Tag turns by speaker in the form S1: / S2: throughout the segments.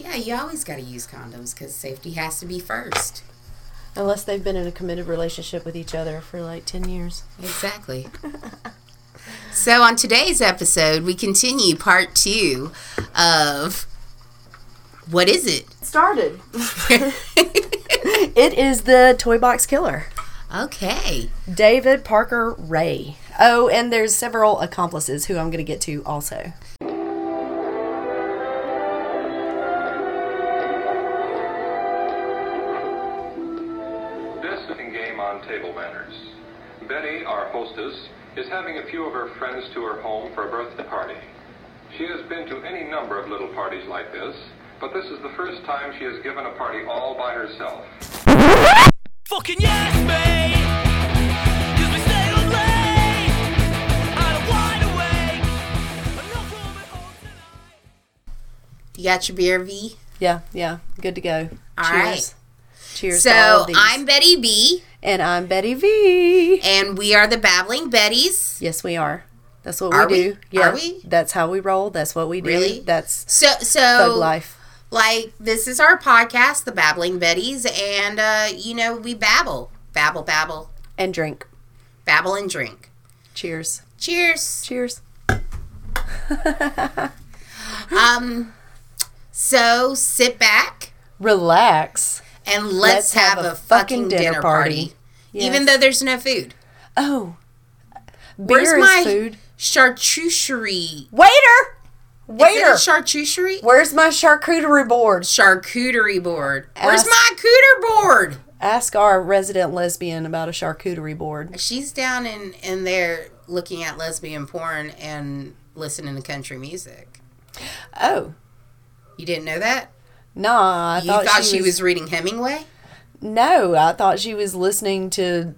S1: Yeah, you always got to use condoms because safety has to be first.
S2: Unless they've been in a committed relationship with each other for like 10 years.
S1: Exactly. so, on today's episode, we continue part two of what is it?
S2: Started. it is the Toy Box Killer,
S1: Okay.
S2: David Parker Ray. Oh, and there's several accomplices who I'm going to get to also.
S3: Few of her friends to her home for a birthday party. She has been to any number of little parties like this, but this is the first time she has given a party all by herself.
S4: Fucking yes, mate. 'Cause we stay late. I'm wide awake. I'm not coming home tonight.
S1: You got your beer, V?
S2: Yeah, yeah, good to go.
S1: All
S2: Cheers.
S1: right.
S2: Cheers. to all
S1: So,
S2: of these.
S1: I'm Betty B,
S2: and I'm Betty V.
S1: and we are the Babbling Betties.
S2: Yes, we are. That's what
S1: Are
S2: we
S1: we?
S2: do. Yeah,
S1: Are we?
S2: That's how we roll. That's what we do.
S1: Really?
S2: That's
S1: So,
S2: thug
S1: so
S2: life.
S1: like this is our podcast, the Babbling Betties, and uh, you know we babble, babble, babble,
S2: And drink.
S1: babble, and drink.
S2: Cheers.
S1: Cheers.
S2: Cheers.
S1: Um, so sit back
S2: Relax.
S1: And let's, have, a fucking dinner, party, even
S2: Yes.
S1: though there's no food.
S2: Oh.
S1: Where's my
S2: food.
S1: charcuterie?
S2: Waiter! Waiter!
S1: charcuterie?
S2: Where's my charcuterie board?
S1: Charcuterie board. Where's
S2: Ask-
S1: my cooter board?
S2: Ask our resident lesbian about a charcuterie board.
S1: She's down in in there looking at lesbian porn and listening to country music.
S2: Oh.
S1: You didn't know that?
S2: Nah, I
S1: You thought,
S2: thought,
S1: she, was... reading Hemingway?
S2: No, I thought she was listening to,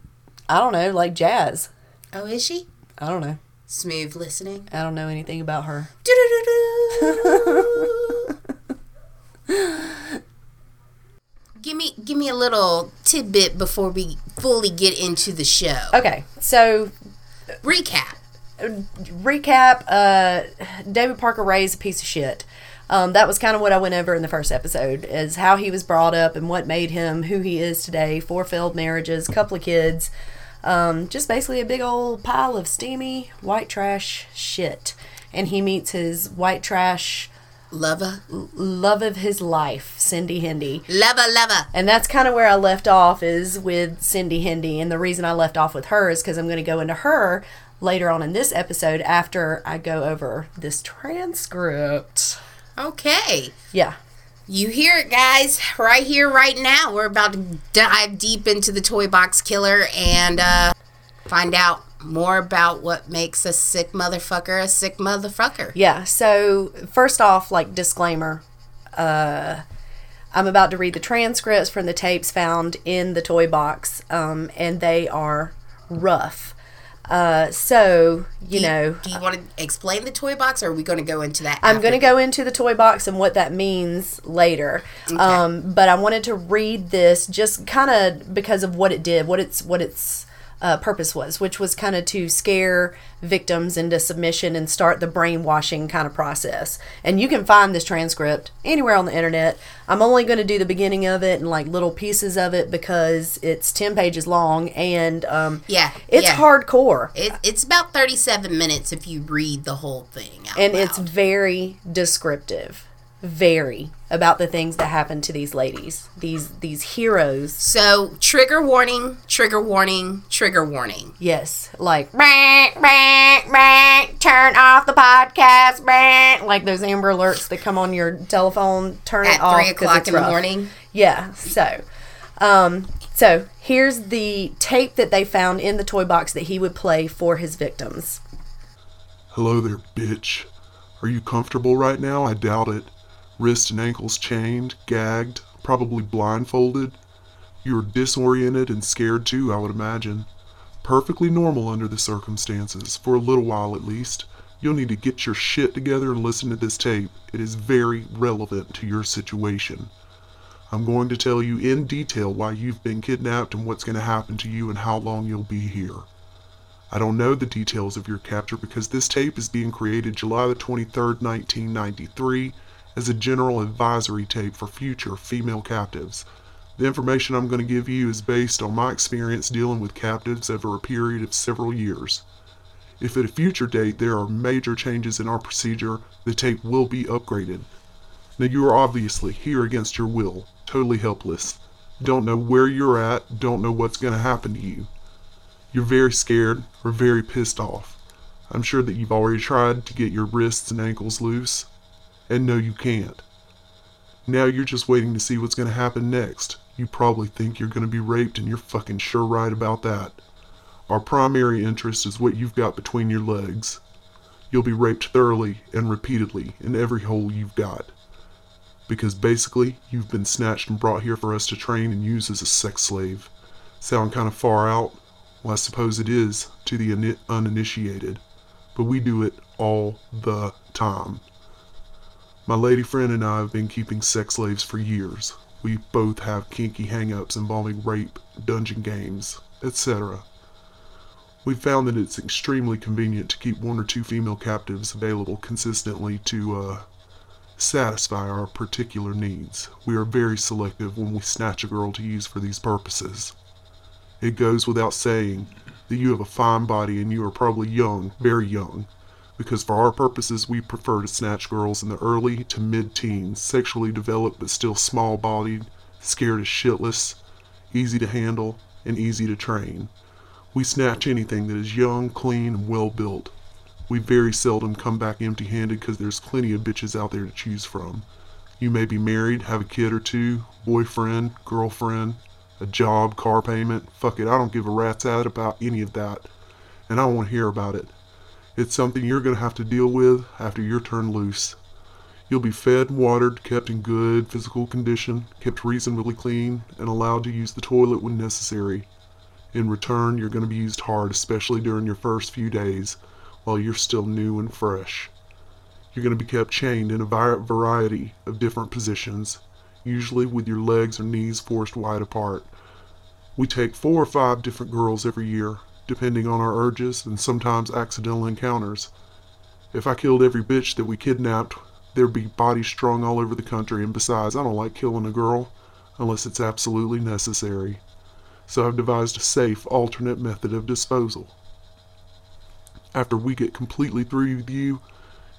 S2: I don't know, like jazz.
S1: Oh, is she?
S2: I don't know.
S1: Smooth listening.
S2: I don't know anything about her.
S1: give me give me a little tidbit before we fully get into the show.
S2: Okay, so
S1: Recap.
S2: recap uh david parker ray is a piece of shit um, that was kind of what i went over in the first episode is how he was brought up and what made him who he is today four failed marriages couple of kids um, just basically a big old pile of steamy white trash shit and he meets his white trash
S1: Lover.
S2: love of his life cindy hendy
S1: Lover, lover.
S2: and that's kind of where I left off is with Cindy Hendy. And the reason I left off with her is because I'm going to go into her later on in this episode after I go over this transcript.
S1: Okay.
S2: Yeah.
S1: You hear it, guys, right here, right now. We're about to dive deep into the toy box killer and uh, find out more about what makes a sick motherfucker a sick motherfucker.
S2: Yeah. So, first off, like disclaimer, uh, I'm about to read the transcripts from the tapes found in the toy box, um, and they are rough. Uh, so, you know,
S1: Do you want to explain the toy box, or are we going to go into that?
S2: I'm going to go into the toy box and what that means later. Um, but I wanted to read this just kind of because of what it did, what its what its uh, purpose was, which was kind of to scare victims into submission and start the brainwashing kind of process. And you can find this transcript anywhere on the internet. I'm only going to do the beginning of it and like little pieces of it because it's 10 pages long and um,
S1: Yeah,
S2: it's
S1: yeah.
S2: hardcore.
S1: It, it's about 37 minutes if you read the whole thing. Out
S2: and it's very descriptive very about the things that happen to these ladies these these heroes
S1: So, trigger warning, trigger warning, trigger warning.
S2: yes like turn off the podcast like those amber alerts that come on your telephone turn it
S1: At
S2: off
S1: 3
S2: 'cause
S1: o'clock
S2: it's
S1: in the morning.
S2: yeah so um so here's the tape that they found in the toy box that he would play for his victims
S5: Hello there, bitch. Are you comfortable right now? I doubt it. Wrists and ankles chained, gagged, probably blindfolded. You're disoriented and scared too, I would imagine. Perfectly normal under the circumstances, for a little while at least. You'll need to get your shit together and listen to this tape. It is very relevant to your situation. I'm going to tell you in detail why you've been kidnapped and what's going to happen to you and how long you'll be here. I don't know the details of your capture because this tape is being created July the 23rd, 1993, as a general advisory tape for future female captives. The information I'm going to give you is based on my experience dealing with captives over a period of several years. If at a future date there are major changes in our procedure, the tape will be upgraded. Now, you are obviously here against your will, totally helpless. Don't know where you're at, don't know what's going to happen to you. You're very scared or very pissed off. I'm sure that you've already tried to get your wrists and ankles loose, and no, you can't. Now you're just waiting to see what's going to happen next. You probably think you're going to be raped, and you're fucking sure right about that. Our primary interest is what you've got between your legs. You'll be raped thoroughly and repeatedly in every hole you've got. Because basically, you've been snatched and brought here for us to train and use as a sex slave. Sound kind of far out? Well, I suppose it is to the uninitiated. But we do it all the time. My lady friend and I have been keeping sex slaves for years. We both have kinky hang-ups involving rape, dungeon games, etc. We've found that it's extremely convenient to keep one or two female captives available consistently to uh, satisfy our particular needs. We are very selective when we snatch a girl to use for these purposes. It goes without saying that you have a fine body and you are probably young, very young, because for our purposes we prefer to snatch girls in the early to mid teens, sexually developed but still small bodied, scared as shitless, easy to handle, and easy to train. We snatch anything that is young, clean, and well built. We very seldom come back empty handed because there's plenty of bitches out there to choose from. You may be married, have a kid or two, boyfriend, girlfriend, a job, car payment. Fuck it, I don't give a rat's ass about any of that. And I won't hear about it. It's something you're going to have to deal with after you're turned loose. You'll be fed, watered, kept in good physical condition, kept reasonably clean, and allowed to use the toilet when necessary. In return, you're going to be used hard, especially during your first few days, while you're still new and fresh. You're going to be kept chained in a variety of different positions, usually with your legs or knees forced wide apart. We take four or five different girls every year, depending on our urges and sometimes accidental encounters. If I killed every bitch that we kidnapped, there'd be bodies strung all over the country, and besides, I don't like killing a girl unless it's absolutely necessary. So I've devised a safe alternate method of disposal. After we get completely through with you,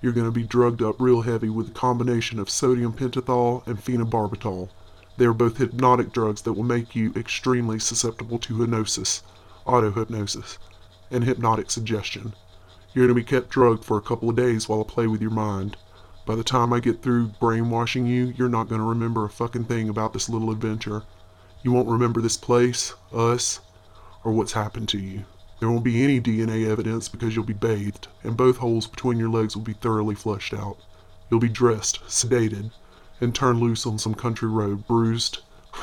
S5: you're going to be drugged up real heavy with a combination of sodium pentothal and phenobarbital. They are both hypnotic drugs that will make you extremely susceptible to hypnosis, auto-hypnosis, and hypnotic suggestion. You're going to be kept drugged for a couple of days while I play with your mind. By the time I get through brainwashing you, you're not going to remember a fucking thing about this little adventure. You won't remember this place, us, or what's happened to you. There won't be any DNA evidence because you'll be bathed, and both holes between your legs will be thoroughly flushed out. You'll be dressed, sedated, and turned loose on some country road, bruised,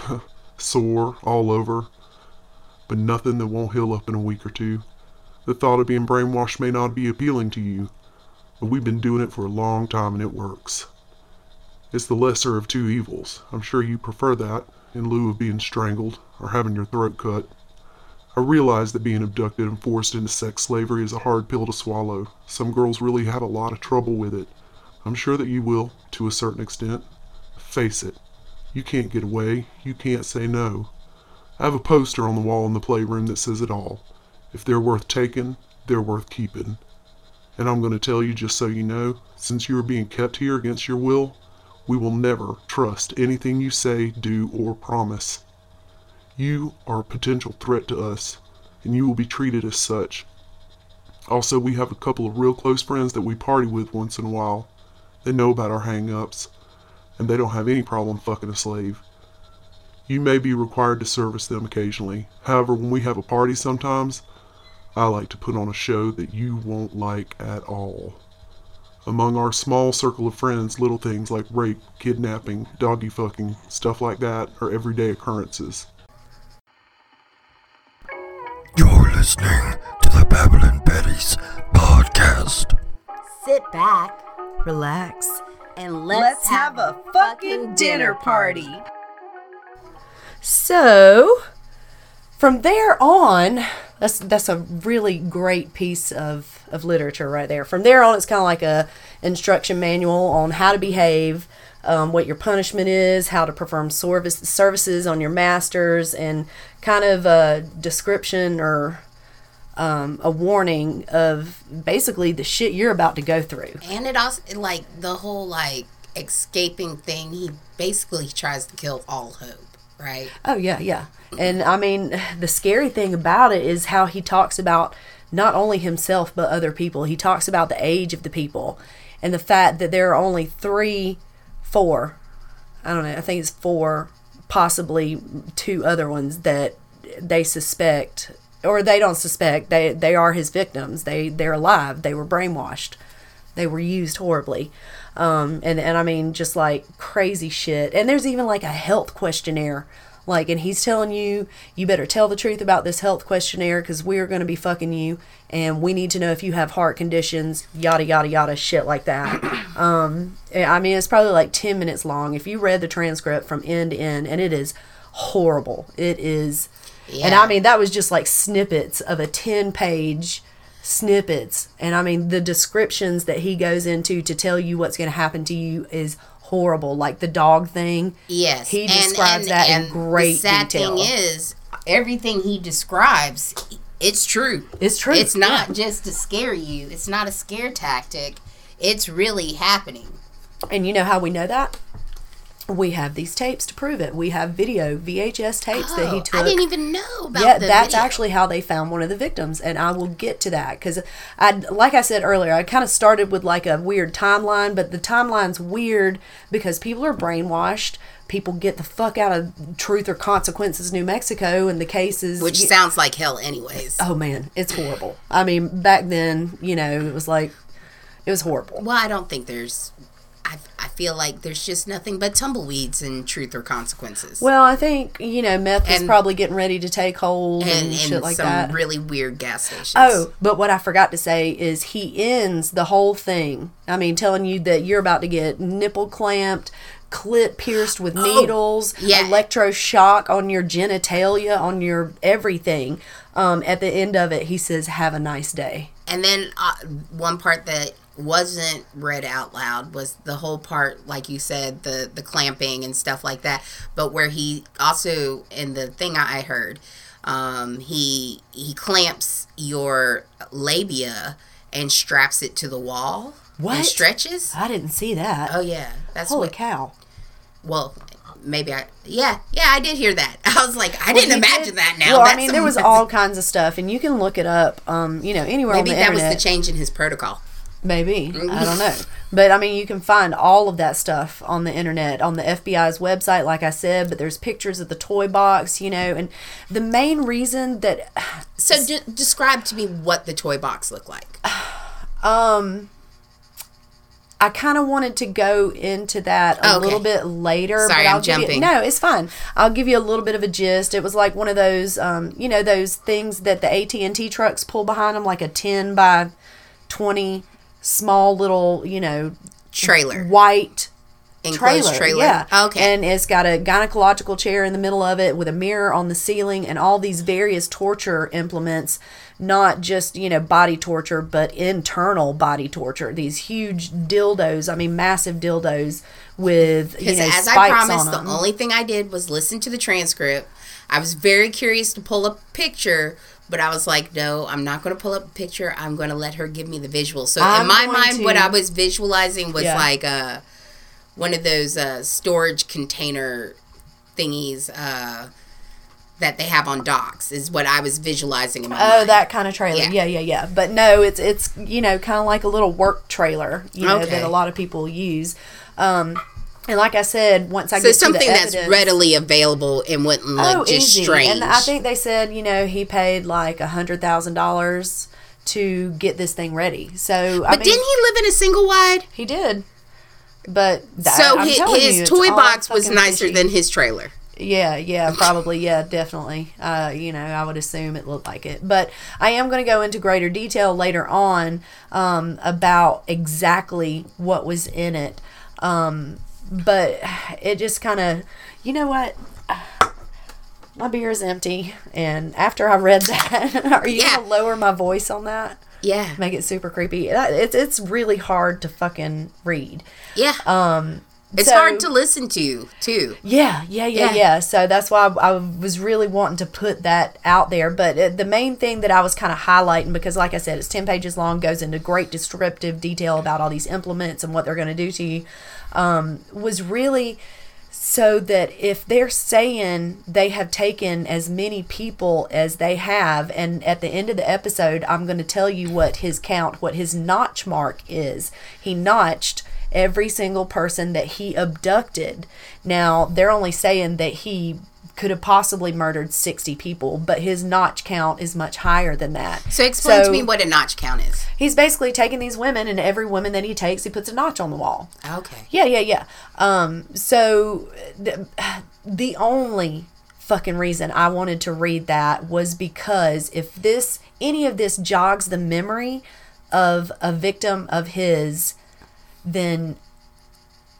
S5: sore, all over, but nothing that won't heal up in a week or two. The thought of being brainwashed may not be appealing to you, but we've been doing it for a long time and it works. It's the lesser of two evils. I'm sure you prefer that, in lieu of being strangled or having your throat cut. I realize that being abducted and forced into sex slavery is a hard pill to swallow. Some girls really have a lot of trouble with it. I'm sure that you will, to a certain extent. Face it, you can't get away. You can't say no. I have a poster on the wall in the playroom that says it all. If they're worth taking, they're worth keeping. And I'm going to tell you just so you know, since you are being kept here against your will, we will never trust anything you say, do, or promise. You are a potential threat to us, and you will be treated as such. Also, we have a couple of real close friends that we party with once in a while. They know about our hang ups, and they don't have any problem fucking a slave. You may be required to service them occasionally. However, when we have a party sometimes, I like to put on a show that you won't like at all. Among our small circle of friends, little things like rape, kidnapping, doggy fucking, stuff like that are everyday occurrences.
S6: You're listening to the Babbling Betties podcast.
S1: Sit back
S2: Relax.
S1: and let's, have, a fucking dinner party.
S2: So, from there on, that's that's a really great piece of, of literature right there. From there on, it's kind of like a instruction manual on how to behave, um, what your punishment is, how to perform service services on your masters, and kind of a description or um, a warning of basically the shit you're about to go through.
S1: And it also like the whole like escaping thing. He basically tries to kill all hope, right?
S2: Oh yeah, yeah. And I mean, the scary thing about it is how he talks about not only himself but other people. He talks about the age of the people and the fact that there are only three, four. I don't know. I think it's four, possibly two other ones that they suspect or they don't suspect. They they are his victims. They they're alive. They were brainwashed. They were used horribly. Um, and, and I mean, just like crazy shit. And there's even like a health questionnaire. Like, and he's telling you, you better tell the truth about this health questionnaire because we're going to be fucking you. And we need to know if you have heart conditions, yada, yada, yada, shit like that. um, I mean, it's probably like 10 minutes long. If you read the transcript from end to end, and it is horrible. It is. And I mean, that was just like snippets of a 10 page snippets and i mean the descriptions that he goes into to tell you what's going to happen to you is horrible like the dog thing
S1: Yes,
S2: he describes that in great
S1: The sad
S2: detail
S1: thing is, everything he describes, it's true.
S2: It's true,
S1: It's not
S2: yeah.
S1: just to scare you. It's not a scare tactic. It's really happening.
S2: and you know how we know that we have these tapes to prove it we have video vhs tapes that he
S1: Oh,
S2: took
S1: I didn't even know about
S2: that.
S1: yeah
S2: that's
S1: video.
S2: actually how they found one of the victims and i will get to that because i like i said earlier i kind of started with like a weird timeline but the timeline's weird because people are brainwashed people get the fuck out of truth or consequences new mexico and the cases
S1: which
S2: you-
S1: sounds like hell, anyways.
S2: oh man it's horrible i mean back then you know it was like it was horrible
S1: Well, I don't think there's. I, I feel like there's just nothing but tumbleweeds in truth or consequences.
S2: well i think you know meth
S1: And-
S2: probably getting ready to take hold and,
S1: and, and
S2: shit like
S1: some
S2: that
S1: really weird gas stations.
S2: Oh, but what I forgot to say is he ends the whole thing. I mean, telling you that you're about to get nipple clamped, clit pierced with needles,
S1: Oh, yeah.
S2: electroshock on your genitalia, on your everything. Um, at the end of it, he says, "Have a nice day."
S1: And then uh, one part that wasn't read out loud was the whole part, like you said, the the clamping and stuff like that. But where he also in the thing I heard, um, he he clamps your labia and straps it to the wall.
S2: What?
S1: And stretches.
S2: I didn't see that.
S1: Oh yeah, that's
S2: Holy
S1: what.
S2: cow!
S1: Well, maybe I. Yeah, yeah, I did hear that. I was like, I didn't imagine
S2: did-
S1: that. Now,
S2: Well, I mean, there was all kinds of stuff, and you can look it up. Um, you know, anywhere
S1: Maybe
S2: on the
S1: that was the change in his protocol.
S2: Maybe. I don't know. But I mean, you can find all of that stuff on the internet, on the FBI's website, like I said, but there's pictures of the toy box, you know, and the main reason that,
S1: So, d- describe to me what the toy box looked like.
S2: um, I kind of wanted to go into that a
S1: Okay.
S2: little bit later.
S1: Sorry,
S2: but I'll
S1: I'm
S2: give you-
S1: jumping.
S2: no, it's fine. I'll give you a little bit of a gist. It was like one of those, um, you know, those things that the AT and T trucks pull behind them, like a ten by twenty, small little, you know,
S1: Trailer.
S2: white
S1: Enclosed
S2: trailer,
S1: trailer.
S2: Yeah.
S1: Oh, okay.
S2: And it's got a gynecological chair in the middle of it with a mirror on the ceiling and all these various torture implements, not just, you know, body torture, but internal body torture. These huge dildos, I mean massive dildos with, you know,
S1: as I promised,
S2: on
S1: the only thing I did was listen to the transcript. I was very curious to pull a picture, but I was like, no, I'm not going to pull up a picture. I'm going to let her give me the visual. So
S2: I'm
S1: in my mind, what I was visualizing was
S2: Yeah.
S1: like uh, one of those uh, storage container thingies uh, that they have on docks. Is what I was visualizing in my
S2: Oh,
S1: mind.
S2: that kind of trailer.
S1: Yeah.
S2: Yeah, yeah, yeah. But no, it's it's you know kind of like a little work trailer, you know,
S1: Okay.
S2: that a lot of people use. Um, and like I said, once I
S1: So something
S2: to the
S1: that's
S2: evidence,
S1: readily available and wouldn't look just
S2: Oh, easy.
S1: strange.
S2: And I think they said, you know, he paid like a hundred thousand dollars to get this thing ready. So, I
S1: but
S2: mean,
S1: didn't he live in a single wide?
S2: he did. But that,
S1: So
S2: I'm
S1: his, his
S2: you,
S1: toy box was nicer
S2: fishy.
S1: than his trailer.
S2: Yeah, yeah, probably, yeah, definitely. Uh, you know, I would assume it looked like it, but I am going to go into greater detail later on um, about exactly what was in it. Um, but it just kind of, you know what? My beer is empty, and after I read that, are you
S1: Yeah.
S2: gonna lower my voice on that?
S1: Yeah.
S2: make it super creepy. It's it's really hard to fucking read.
S1: Yeah.
S2: Um,
S1: it's
S2: so-
S1: hard to listen to, too.
S2: Yeah, yeah, yeah,
S1: Yeah.
S2: yeah. So that's why I, I was really wanting to put that out there. But uh, the main thing that I was kind of highlighting, because like I said, it's 10 pages long, goes into great descriptive detail about all these implements and what they're going to do to you, um, was really so that if they're saying they have taken as many people as they have, and at the end of the episode, I'm going to tell you what his count, what his notch mark is. He notched every single person that he abducted. Now, they're only saying that he could have possibly murdered 60 people, but his notch count is much higher than that.
S1: So explain to me what a notch count is.
S2: He's basically taking these women, and every woman that he takes, he puts a notch on the wall.
S1: Okay.
S2: Yeah, yeah, yeah. Um, so the, the only fucking reason I wanted to read that was because if this any of this jogs the memory of a victim of his, then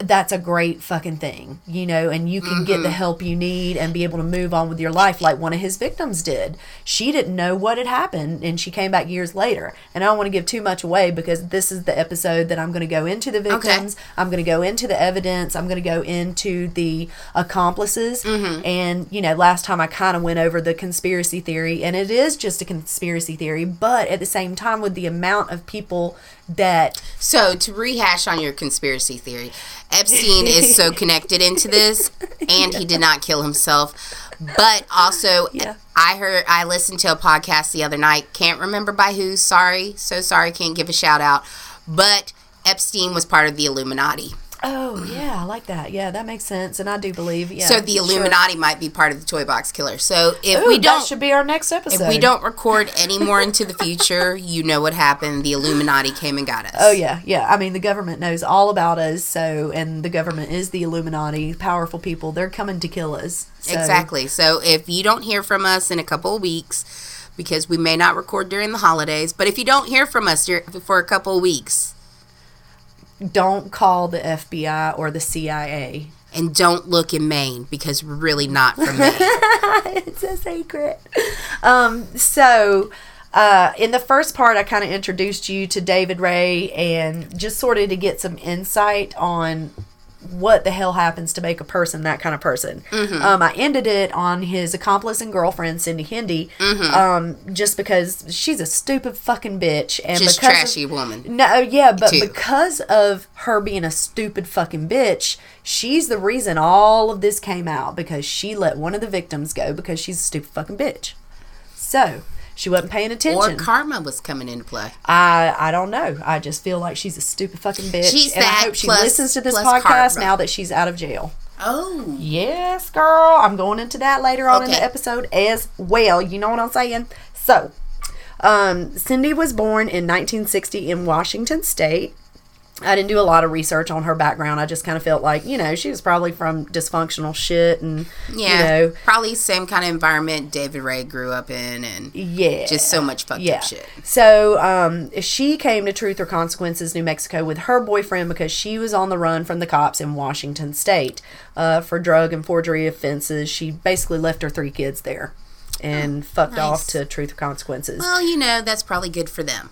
S2: that's a great fucking thing, you know, and you can get the mm-hmm. help you need and be able to move on with your life like one of his victims did. She didn't know what had happened and she came back years later. And I don't want to give too much away because this is the episode that I'm going to go into the victims, I'm going to go into the evidence, I'm going to go into the accomplices. Mm-hmm. And, you know, last time I kind of went over the conspiracy theory, and it is just a conspiracy theory, but at the same time, with the amount of people that
S1: So to rehash on your conspiracy theory, Epstein is so connected into this, and he did not kill himself. But also,
S2: Yeah.
S1: I heard I listened to a podcast the other night. Can't remember by who. Sorry, so sorry. Can't give a shout out. But Epstein was part of the Illuminati.
S2: Oh yeah, I like that. Yeah, that makes sense, and I do believe. Yeah,
S1: so the
S2: sure.
S1: Illuminati might be part of the Toy Box Killer. So if
S2: Ooh,
S1: we don't
S2: should be our next episode.
S1: if we don't record any more into the future, you know what happened. The Illuminati came and got us.
S2: Oh yeah, yeah. I mean, the government knows all about us. So, and the government is the Illuminati, powerful people. They're coming to kill us. So,
S1: Exactly. So if you don't hear from us in a couple of weeks, because we may not record during the holidays, but if you don't hear from us for a couple of weeks,
S2: Don't call the FBI or the CIA.
S1: and don't look in Maine because we're really not from Maine.
S2: it's a secret. Um, so uh, in the first part, I kind of introduced you to David Ray and just sort of to get some insight on what the hell happens to make a person that kind of person.
S1: Mm-hmm.
S2: Um, I ended it on his accomplice and girlfriend, Cindy Hendy,
S1: Mm-hmm.
S2: um, just because she's a stupid fucking bitch. And
S1: Just
S2: because of-
S1: trashy woman.
S2: no, yeah, but
S1: too.
S2: because of her being a stupid fucking bitch, she's the reason all of this came out because she let one of the victims go because she's a stupid fucking bitch. So she wasn't paying attention.
S1: Or karma was coming into play.
S2: I I don't know. I just feel like she's a stupid fucking bitch,
S1: She's
S2: and I hope she
S1: plus-
S2: listens to this podcast
S1: karma.
S2: now that she's out of jail.
S1: Oh.
S2: Yes, girl. I'm going into that later on in the episode as well. You know what I'm saying? So, um, Cindy was born in 1960 in Washington State. I didn't do a lot of research on her background. I just kind of felt like, you know, she was probably from dysfunctional shit and,
S1: Yeah.
S2: you know,
S1: Probably same kind of environment David Ray grew up in and
S2: yeah.
S1: just so much fucked
S2: yeah.
S1: up shit.
S2: So um, she came to Truth or Consequences, New Mexico, with her boyfriend because she was on the run from the cops in Washington State uh, for drug and forgery offenses. She basically left her three kids there and fucked
S1: Oh, nice.
S2: off to Truth or Consequences.
S1: Well, you know, that's probably good for them.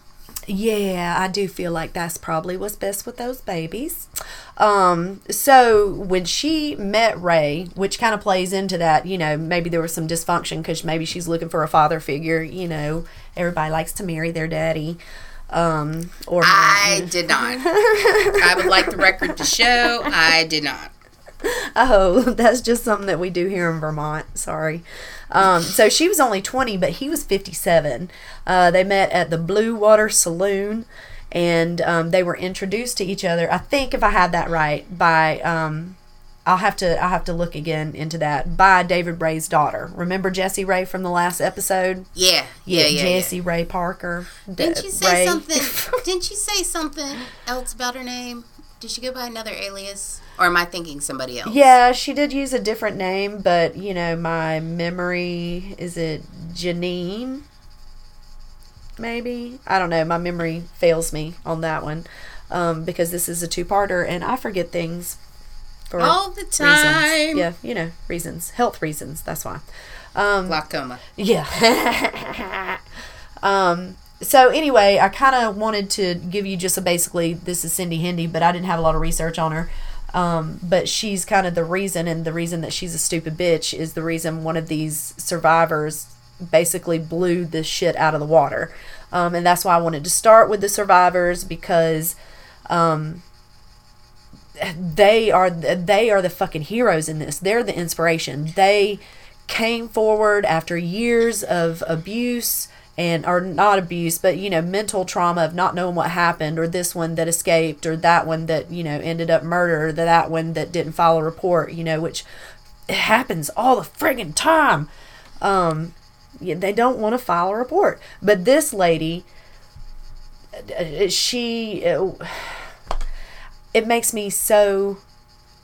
S2: Yeah, I do feel like that's probably what's best with those babies. Um, so when she met Ray, which kind of plays into that, you know, maybe there was some dysfunction because maybe she's looking for a father figure. You know, everybody likes to marry their daddy. Um, or
S1: I did not. I would like the record to show I did not.
S2: Oh, that's just something that we do here in Vermont. Sorry. Um, so she was only 20, but he was 57. Uh, they met at the Blue Water Saloon and um, they were introduced to each other. I think, if I had that right, by. Um, I'll have to I'll have to look again into that by David Ray's daughter. Remember Jesse Ray from the last episode?
S1: Yeah, yeah, yeah.
S2: Jesse
S1: yeah.
S2: Ray Parker.
S1: Didn't you say
S2: Ray.
S1: something? Didn't you say something else about her name? Did she go by another alias, or am I thinking somebody else?
S2: Yeah, she did use a different name, but you know, my memory is it Janine? Maybe I don't know. My memory fails me on that one um, because this is a two-parter, and I forget things for
S1: all the time.
S2: reasons. Yeah, you know, reasons, health reasons. That's why. Um,
S1: Glaucoma.
S2: yeah. um, so anyway, I kind of wanted to give you just a basically this is Cindy Hendy, but I didn't have a lot of research on her. Um, but she's kind of the reason, and the reason that she's a stupid bitch is the reason one of these survivors basically blew this shit out of the water. Um, and that's why I wanted to start with the survivors because um, they are they are the fucking heroes in this. They're the inspiration. They came forward after years of abuse and or not abuse, but you know, mental trauma of not knowing what happened, or this one that escaped, or that one that you know ended up murdered, or that one that didn't file a report. You know, which happens all the friggin' time. Um, they don't want to file a report, but this lady, uh, she. Uh, it makes me so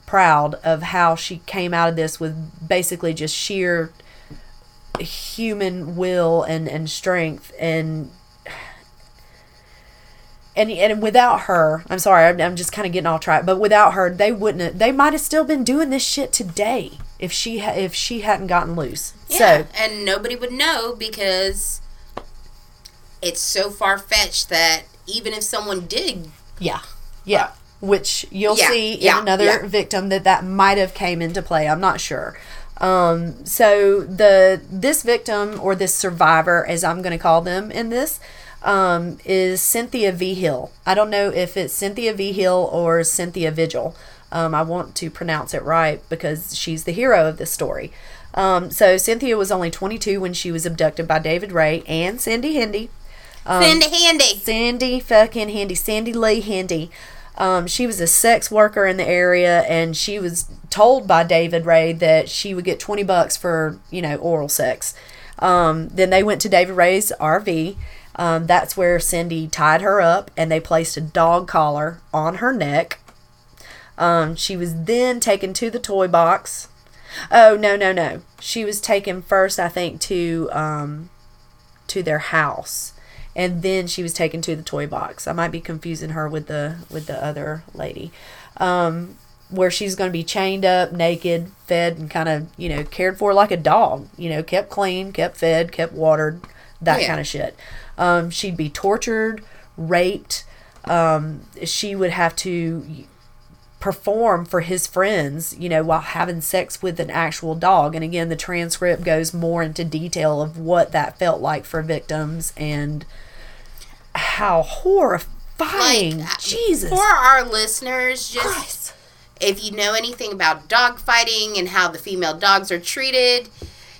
S2: proud of how she came out of this with basically just sheer human will and, and strength and and and without her i'm sorry i'm, I'm just kind of getting off track but without her they wouldn't have, they might have still been doing this shit today if she ha- if she hadn't gotten loose
S1: Yeah,
S2: so
S1: and nobody would know because it's so far fetched that even if someone did,
S2: Yeah, yeah. Uh, which you'll
S1: Yeah,
S2: see in
S1: yeah,
S2: another
S1: yeah.
S2: victim that that might have came into play. I'm not sure. Um, so the this victim or this survivor, as I'm going to call them in this, um, is Cynthia V Hill. I don't know if it's Cynthia V Hill or Cynthia Vigil. Um, I want to pronounce it right because she's the hero of this story. Um, so Cynthia was only 22 when she was abducted by David Ray and Cindy Hendy. Um,
S1: send handy.
S2: Sandy fucking Handy, Sandy Lee Handy. Um, she was a sex worker in the area, and she was told by David Ray that she would get twenty bucks for you know oral sex. Um, then they went to David Ray's RV. Um, that's where Cindy tied her up, and they placed a dog collar on her neck. Um, she was then taken to the toy box. Oh no no no! She was taken first, I think, to um, to their house and then she was taken to the toy box. I might be confusing her with the with the other lady, um, where she's going to be chained up, naked, fed, and kind of you know cared for like a dog. You know, kept clean, kept fed, kept watered, that
S1: Yeah.
S2: kind of shit. Um, she'd be tortured, raped. Um, she would have to perform for his friends, you know, while having sex with an actual dog. And again, the transcript goes more into detail of what that felt like for victims and how horrifying.
S1: Like, uh,
S2: Jesus.
S1: For our listeners, just
S2: Christ.
S1: if you know anything about dog fighting and how the female dogs are treated,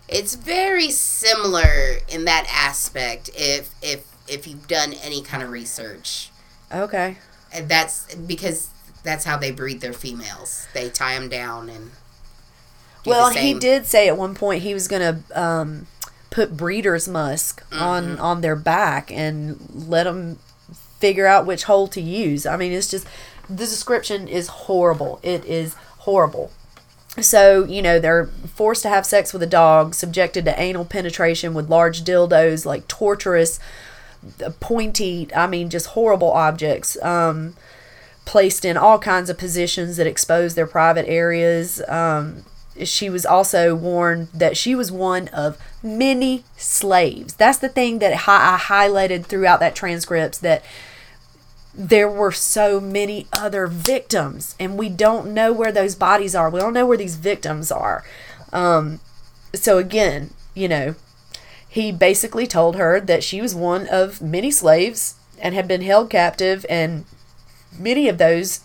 S1: it's very similar in that aspect. If if if you've done any kind of research,
S2: Okay.
S1: and that's because that's how they breed their females. They tie them down and. do the
S2: Well, he did say at one point he was going to um, put breeder's musk
S1: Mm-hmm.
S2: on on their back and let them figure out which hole to use. I mean, it's just the description is horrible. It is horrible. So, you know, they're forced to have sex with a dog, subjected to anal penetration with large dildos, like torturous, pointy, I mean, just horrible objects. Um, placed in all kinds of positions that expose their private areas. Um, she was also warned that she was one of many slaves. That's the thing that I highlighted throughout that transcripts that there were so many other victims and we don't know where those bodies are. We don't know where these victims are. Um, so again, you know, he basically told her that she was one of many slaves and had been held captive and many of those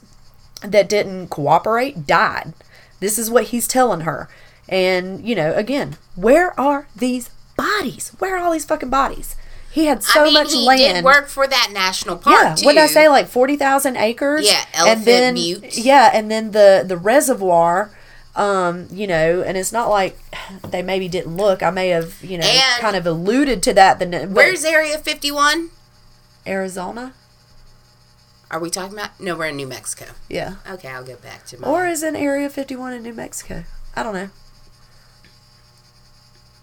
S2: that didn't cooperate died. This is what he's telling her. And, you know, again, where are these bodies? Where are all these fucking bodies? He had so
S1: I mean,
S2: much
S1: he
S2: land.
S1: did work for that national park
S2: yeah,
S1: too.
S2: what did I say? Like forty thousand acres.
S1: Yeah,
S2: and
S1: Elephant
S2: then
S1: Butte.
S2: yeah, and then the the reservoir. Um, you know, and it's not like they maybe didn't look. I may have, you know,
S1: And-
S2: kind of alluded to that. The
S1: Where's Area 51?
S2: Arizona?
S1: Are we talking about? No, we're in New Mexico.
S2: Yeah,
S1: Okay, I'll get back to my.
S2: or is in Area Fifty One in New Mexico? I don't know.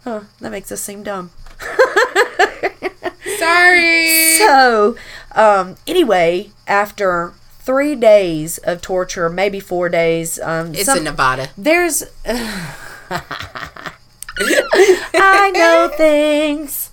S2: Huh? That makes us seem dumb.
S1: sorry.
S2: So, um, anyway, after three days of torture, maybe four days, um,
S1: It's
S2: some-
S1: in Nevada.
S2: There's. I know things.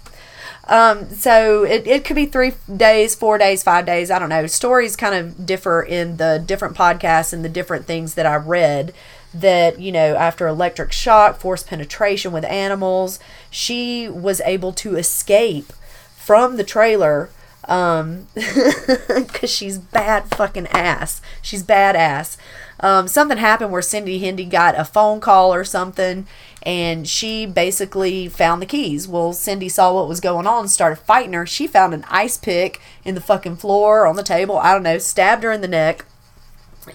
S2: Um, so it, it could be three days, four days, five days. I don't know. Stories kind of differ in the different podcasts and the different things that I read. That, you know, after electric shock, forced penetration with animals, she was able to escape from the trailer um because she's bad fucking ass she's badass um something happened where cindy hendy got a phone call or something and she basically found the keys well cindy saw what was going on started fighting her she found an ice pick in the fucking floor on the table i don't know stabbed her in the neck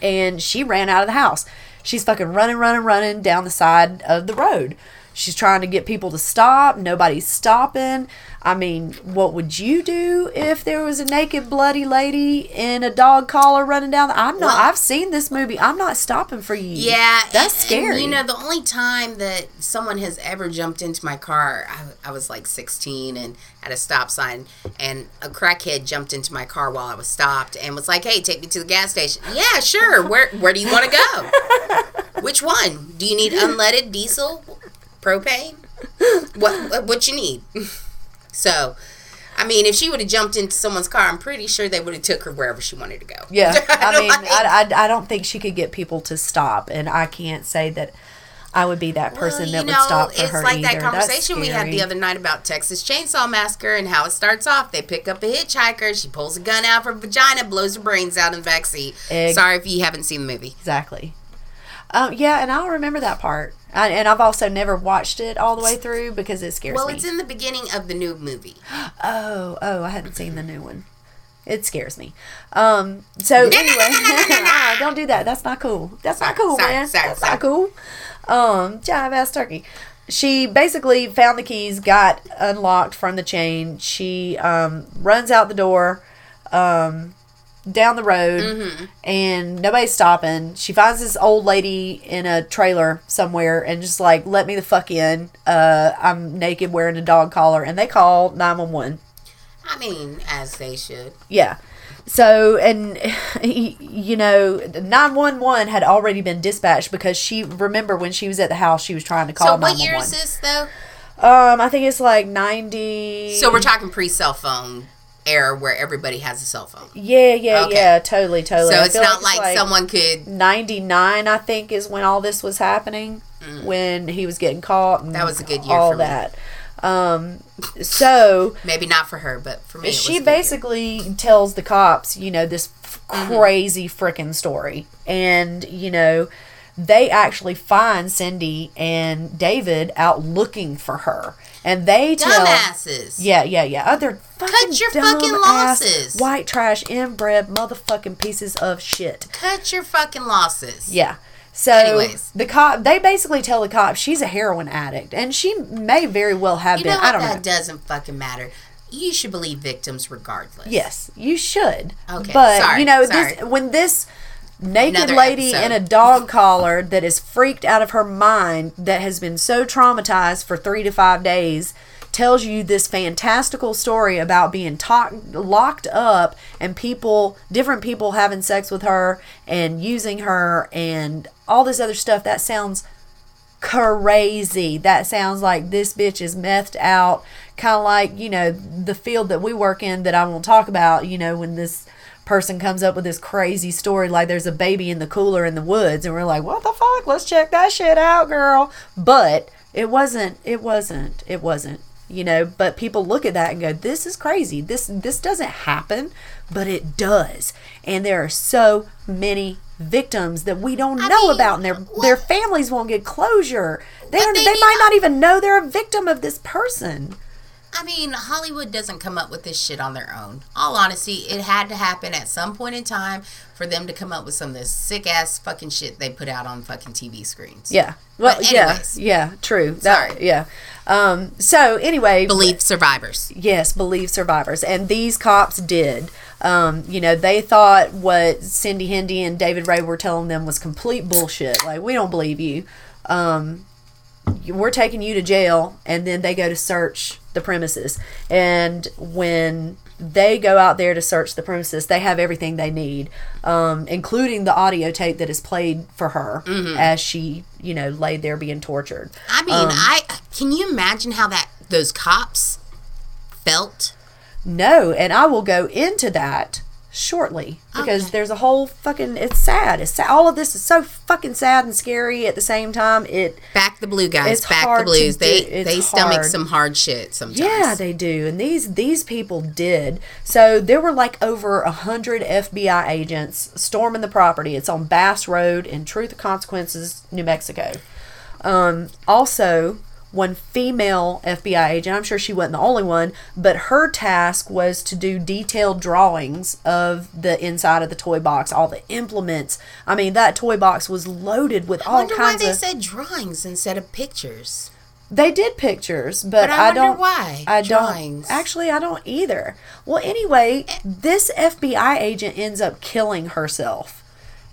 S2: and she ran out of the house. She's fucking running, running, running down the side of the road. She's trying to get people to stop. Nobody's stopping. I mean, what would you do if there was a naked, bloody lady in a dog collar running down? The, I'm not.
S1: Well-
S2: I've seen this movie. I'm not stopping for you.
S1: Yeah,
S2: that's
S1: and- and,
S2: scary.
S1: you know, the only time that someone has ever jumped into my car, I, I was like 16 and at a stop sign, and a crackhead jumped into my car while I was stopped and was like, "Hey, take me to the gas station." Yeah, sure. Where Where do you want to go? Which one? Do you need unleaded diesel, propane? What What, what you need? So. I mean, if she would have jumped into someone's car, I'm pretty sure they would have took her wherever she wanted to go.
S2: Yeah, I mean,
S1: Like-
S2: I, I, I don't think she could get people to stop, and I can't say that I would be that person
S1: Well,
S2: that would
S1: know,
S2: stop for
S1: it's
S2: her
S1: like
S2: either.
S1: that conversation we had the other night about Texas Chainsaw Massacre and how it starts off. They pick up a hitchhiker, she pulls a gun out of her vagina, blows her brains out in the backseat.
S2: Egg.
S1: Sorry if you haven't seen the movie.
S2: Exactly. Um, yeah, and I'll remember that part. I, and I've also never watched it all the way through because it scares
S1: Well,
S2: me.
S1: Well, it's in the beginning of the new movie.
S2: oh, oh, I hadn't seen the new one. It scares me. Um, so anyway, Ah, don't do that. That's not cool. That's not cool,
S1: sorry,
S2: man.
S1: sorry,
S2: That's
S1: sorry.
S2: not cool. Um, jive ass turkey. She basically found the keys, got unlocked from the chain. She um, runs out the door, um, down the road,
S1: Mm-hmm.
S2: and nobody's stopping. She finds this old lady in a trailer somewhere and just like, let me the fuck in. Uh, I'm naked wearing a dog collar. And they call 911.
S1: I mean, as they should.
S2: Yeah. So, and, you know, 911 had already been dispatched because she, remember when she was at the house, she was trying to call
S1: So, what
S2: 911.
S1: year is this, though?
S2: Um, I think it's like 90.
S1: So, we're talking pre cell phone era where everybody has a cell phone.
S2: Yeah, yeah,
S1: Okay.
S2: yeah, totally, totally.
S1: So, it's not like, someone could.
S2: 99, I think, is when all this was happening, when he was getting caught. And
S1: Mm. That was a good year
S2: all that. Um, so
S1: Maybe not for her, but for me, it was
S2: she
S1: good year.
S2: basically tells the cops, you know, this f-
S1: Mm-hmm.
S2: crazy freaking story. And, you know, they actually find Cindy and David out looking for her. And they tell.
S1: Dumbasses.
S2: Yeah, yeah, yeah. Oh, Other fucking
S1: your
S2: dumb
S1: fucking losses.
S2: White trash, inbred, motherfucking pieces of shit.
S1: Cut your fucking losses.
S2: Yeah. So
S1: Anyways.
S2: the cop, they basically tell the cop she's a heroin addict, and she may very well have
S1: You
S2: been.
S1: know
S2: I don't
S1: That
S2: know.
S1: doesn't fucking matter. You should believe victims regardless.
S2: Yes, you should.
S1: Okay,
S2: but
S1: sorry,
S2: you know
S1: sorry.
S2: this when this naked lady
S1: episode.
S2: in a dog collar that is freaked out of her mind that has been so traumatized for three to five days tells you this fantastical story about being to- locked up and people different people having sex with her and using her and all this other stuff that sounds crazy. That sounds like this bitch is methed out. Kind of like, you know, the field that we work in that I won't talk about, you know, when this person comes up with this crazy story like there's a baby in the cooler in the woods and we're like, "What the fuck? Let's check that shit out, girl." But it wasn't it wasn't it wasn't you know? But people look at that and go this is crazy. This this doesn't happen but it does. And there are so many victims that we don't
S1: I
S2: know
S1: mean,
S2: about and their their families won't get closure. They,
S1: they
S2: they might not even know they're a victim of this person
S1: I mean, Hollywood doesn't come up with this shit on their own. All honesty, it had to happen at some point in time for them to come up with some of this sick ass fucking shit they put out on fucking TV screens.
S2: yeah well
S1: But
S2: yeah
S1: anyways.
S2: yeah true That-
S1: Sorry.
S2: yeah um so anyway
S1: Believe survivors.
S2: Yes, believe survivors. And these cops did. Um, you know, they thought what Cindy Hendy and David Ray were telling them was complete bullshit. Like, we don't believe you. Um, we're taking you to jail. And then they go to search the premises. And when they go out there to search the premises, they have everything they need, um, including the audio tape that is played for her as she, you know, laid there being tortured.
S1: I mean,
S2: Um,
S1: I can you imagine how that those cops felt?
S2: No, and I will go into that shortly because
S1: Okay.
S2: there's a whole fucking. It's sad. It's sad. all of this is so fucking sad and scary at the same time. It
S1: Back the blue guys. Back the blues. They
S2: do-
S1: they stomach
S2: hard.
S1: some hard shit sometimes.
S2: Yeah, they do, and these these people did. So there were like over a hundred FBI agents storming the property. It's on Bass Road in Truth or Consequences, New Mexico. Um, also, one female FBI agent. I'm sure she wasn't the only one, but her task was to do detailed drawings of the inside of the toy box, all the implements. I mean, that toy box was loaded with
S1: I
S2: all
S1: wonder why they
S2: of.
S1: said drawings instead of pictures.
S2: They did pictures, but,
S1: But I wonder
S2: don't.
S1: why.
S2: I
S1: Drawings.
S2: don't. Actually, I don't either. Well, anyway, this FBI agent ends up killing herself,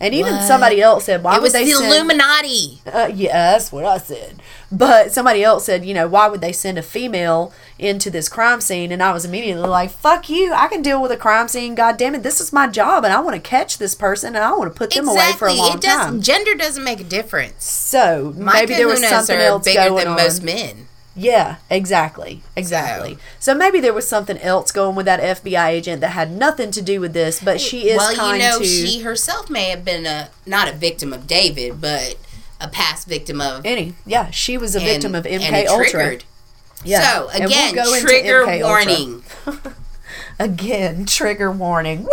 S2: and even
S1: What?
S2: somebody else said, "Why
S1: it
S2: would they
S1: the
S2: send?"
S1: Illuminati.
S2: Uh, yeah, that's what I said. But somebody else said, you know, why would they send a female into this crime scene? And I was immediately like, fuck you. I can deal with a crime scene. God damn it. This is my job. And I want to catch this person and I want to put them away for a long
S1: It does.
S2: time.
S1: Gender doesn't make a difference.
S2: So
S1: My
S2: maybe there was something else
S1: bigger
S2: going
S1: than
S2: on.
S1: most men.
S2: Yeah, exactly. Exactly. So. maybe there was something else going with that FBI agent that had nothing to do with this, but she is
S1: well, you
S2: kind
S1: know,
S2: to
S1: she herself may have been a not a victim of David, but a past victim of
S2: any. Yeah, she was a
S1: and-
S2: victim of MK Ultra.
S1: triggered.
S2: Yeah.
S1: So
S2: And we'll
S1: again, trigger warning.
S2: Again, trigger warning. Woo!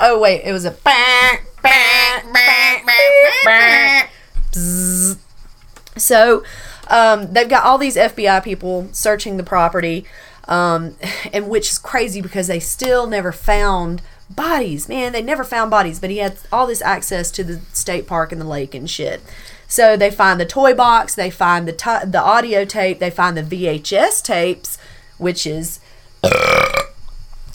S2: Oh wait, it was a bang, bang, bang, bang, bang. So, um, they've got all these FBI people searching the property, um, and which is crazy because they still never found bodies. Man, they never found bodies, but he had all this access to the state park and the lake and shit. So they find the toy box, they find the ti the audio tape, they find the VHS tapes, which is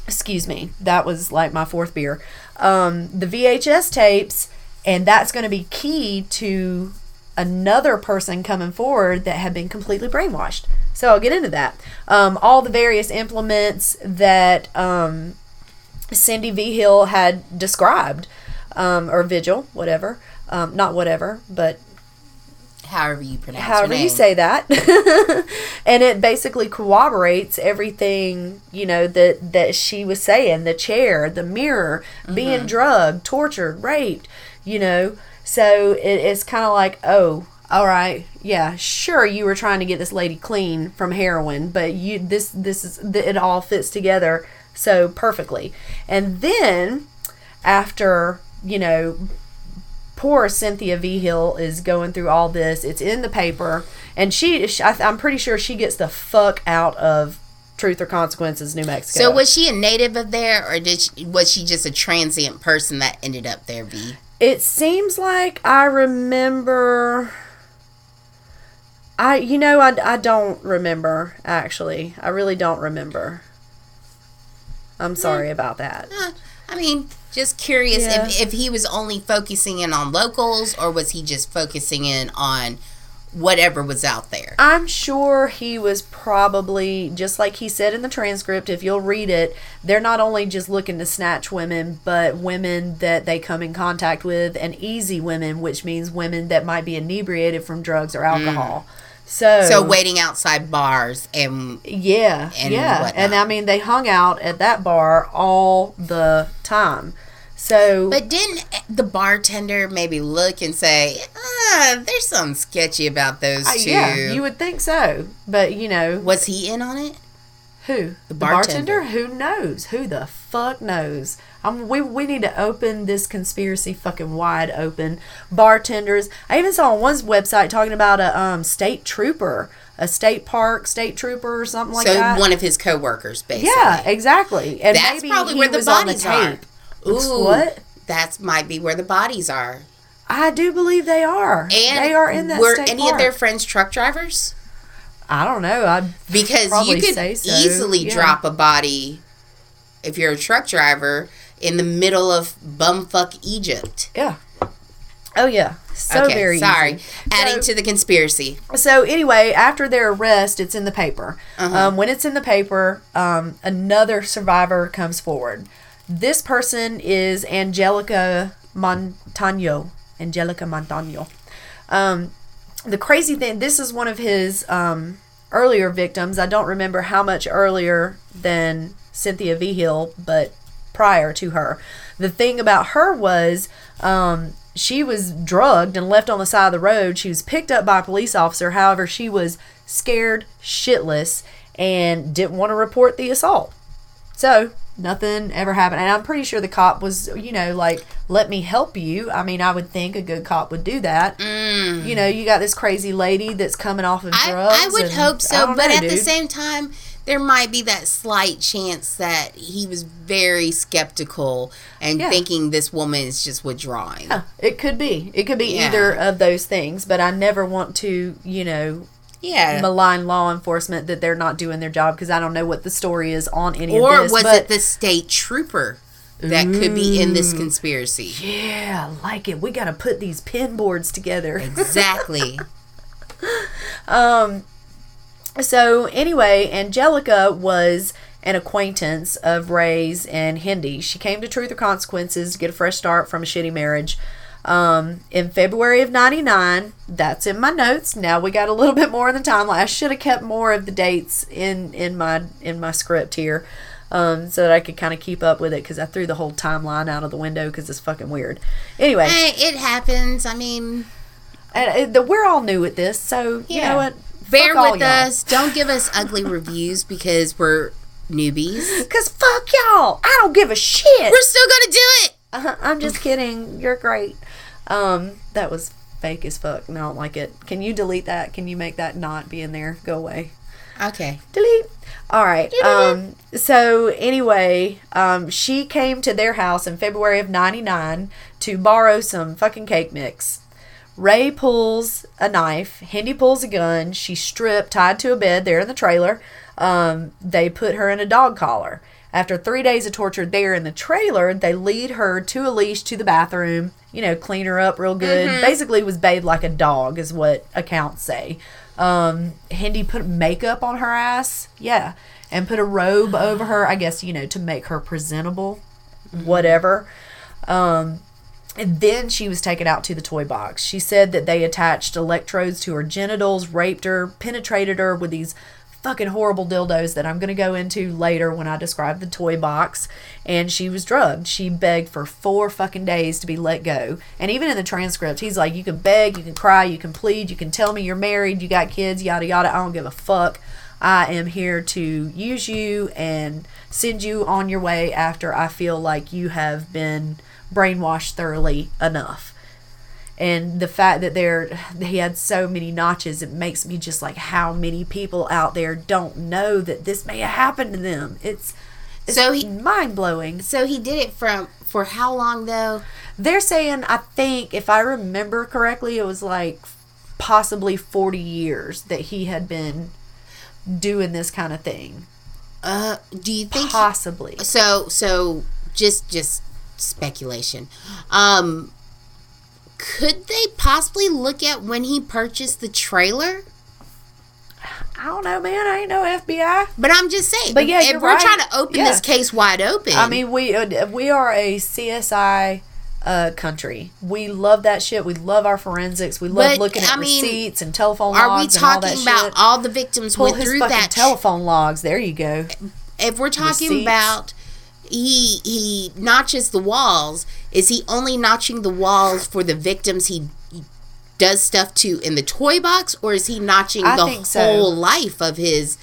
S2: excuse me, that was like my fourth beer. Um, the VHS tapes, and that's going to be key to another person coming forward that had been completely brainwashed. So I'll get into that. Um, all the various implements that um, Cindy Vigil had described, um, or Vigil, whatever. Um, not whatever, but
S1: However you pronounce
S2: however you say that and it basically corroborates everything you know that that she was saying the chair the mirror
S1: Mm-hmm.
S2: being drugged tortured raped you know so it, it's kind of like oh all right yeah sure you were trying to get this lady clean from heroin but you this this is it all fits together so perfectly and then after you know poor Cynthia Vigil is going through all this. It's in the paper, and she, I'm pretty sure she gets the fuck out of Truth or Consequences, New Mexico.
S1: So was she a native of there, or did she, was she just a transient person that ended up there? V.
S2: it seems like I remember. I, you know, I, I don't remember actually. I really don't remember. I'm sorry about that.
S1: Huh. I mean, just curious
S2: Yeah.
S1: if, if he was only focusing in on locals, or was he just focusing in on whatever was out there?
S2: I'm sure he was probably, just like he said in the transcript, if you'll read it, they're not only just looking to snatch women, but women that they come in contact with, and easy women, which means women that might be inebriated from drugs or alcohol. So,
S1: Mm. So waiting outside bars and
S2: yeah,
S1: and
S2: yeah.
S1: whatnot.
S2: And I mean, they hung out at that bar all the time. So,
S1: But didn't the bartender maybe look and say, ah, there's something sketchy about those
S2: uh,
S1: two?
S2: yeah, you would think so. But, you know,
S1: Was he in on it?
S2: Who? The
S1: bartender.
S2: Who knows? Who the fuck knows? Um, we, we need to open this conspiracy fucking wide open. Bartenders. I even saw on one's website talking about a um, state trooper, a state park state trooper or something like
S1: so
S2: that.
S1: So one of his coworkers, basically.
S2: yeah, exactly. And
S1: That's
S2: maybe
S1: probably
S2: he
S1: where the
S2: was on the
S1: bodies are. Ooh,
S2: What?
S1: That might be where the bodies are.
S2: I do believe they are.
S1: And
S2: they are in that
S1: were any
S2: park.
S1: of their friends truck drivers?
S2: I don't know. I
S1: Because you could
S2: so,
S1: easily
S2: yeah.
S1: drop a body if you're a truck driver in the middle of bumfuck Egypt.
S2: yeah. Oh yeah. So
S1: okay,
S2: very
S1: sorry.
S2: easy.
S1: Adding
S2: So-
S1: to the conspiracy.
S2: So anyway, after their arrest, it's in the paper. Um, when it's in the paper, um, another survivor comes forward. This person is Angelica Montano. Angelica Montano. Um, the crazy thing, this is one of his um, earlier victims. I don't remember how much earlier than Cynthia Vigil, but prior to her. The thing about her was um, she was drugged and left on the side of the road. She was picked up by a police officer. However, she was scared shitless and didn't want to report the assault. So nothing ever happened. And I'm pretty sure the cop was, you know, like, let me help you. I mean, I would think a good cop would do that. Mm. You know, you got this crazy lady that's coming off of
S1: I,
S2: drugs.
S1: I would
S2: and
S1: hope so, but
S2: know,
S1: at the same time, there might be that slight chance that he was very skeptical and
S2: Yeah.
S1: thinking this woman is just withdrawing.
S2: Yeah, it could be. It could be
S1: Yeah.
S2: either of those things, but I never want to, you know,
S1: Yeah.
S2: malign law enforcement that they're not doing their job because I don't know what the story is on any
S1: or
S2: of this.
S1: Or was
S2: but
S1: it the state trooper that could be in this conspiracy?
S2: yeah, I like it. We got to put these pin boards together.
S1: Exactly.
S2: um, So anyway, Angelica was an acquaintance of Ray's and Hendy. She came to Truth or Consequences to get a fresh start from a shitty marriage. Um, in February of '99, that's in my notes. Now we got a little bit more in the timeline. I should have kept more of the dates in in my in my script here, um, so that I could kind of keep up with it because I threw the whole timeline out of the window because it's fucking weird. Anyway,
S1: hey, it happens. I mean,
S2: and, uh, we're all new at this, so you know what?
S1: bear
S2: Fuck
S1: with us. Don't give us ugly reviews because we're newbies.
S2: Cause fuck y'all, I don't give a shit.
S1: We're still gonna do it.
S2: Uh, I'm just kidding. You're great. Um, that was fake as fuck. and I don't like it. Can you delete that? Can you make that not be in there? Go away.
S1: Okay.
S2: Delete. All right. Um, so anyway, um, she came to their house in February of '99 to borrow some fucking cake mix. Ray pulls a knife. Hendy pulls a gun. She's stripped, tied to a bed there in the trailer. Um, they put her in a dog collar. After three days of torture there in the trailer, they lead her to a leash to the bathroom. You know, clean her up real good. Basically, was bathed like a dog, is what accounts say. Um, Hendy put makeup on her ass. Yeah. And put a robe over her, I guess, you know, to make her presentable. Whatever. Um, and then she was taken out to the toy box. She said that they attached electrodes to her genitals, raped her, penetrated her with these fucking horrible dildos that I'm going to go into later when I describe the toy box. And she was drugged. She begged for four fucking days to be let go. And even in the transcript, he's like, You can beg, you can cry, you can plead, you can tell me you're married, you got kids, yada yada. I don't give a fuck. I am here to use you and send you on your way after I feel like you have been brainwashed thoroughly enough. And the fact that there he had so many notches, it makes me just like how many people out there don't know that this may have happened to them. It's, it's
S1: So he-
S2: mind blowing.
S1: So he did it from for how long though?
S2: They're saying, I think, if I remember correctly, it was like possibly 40 years that he had been doing this kind of thing.
S1: Uh, do you think?
S2: Possibly.
S1: so so just just speculation. Um, could they possibly look at when he purchased the trailer?
S2: I don't know, man. I ain't no FBI.
S1: But I'm just saying.
S2: But yeah,
S1: we're
S2: right.
S1: trying to open
S2: Yeah.
S1: this case wide open,
S2: I mean, we uh, we are a CSI uh, country. We love that shit. We love our forensics. We love
S1: But,
S2: looking at
S1: I mean,
S2: receipts and telephone
S1: are we
S2: logs and all that
S1: talking about
S2: shit.
S1: all the victims
S2: Pull
S1: went
S2: his
S1: through
S2: fucking
S1: that?
S2: telephone logs. There you go.
S1: if we're talking
S2: Receipts.
S1: about he he notches the walls, is he only notching the walls for the victims he does stuff to in the toy box, or is he notching
S2: I
S1: the
S2: think so.
S1: whole life of his?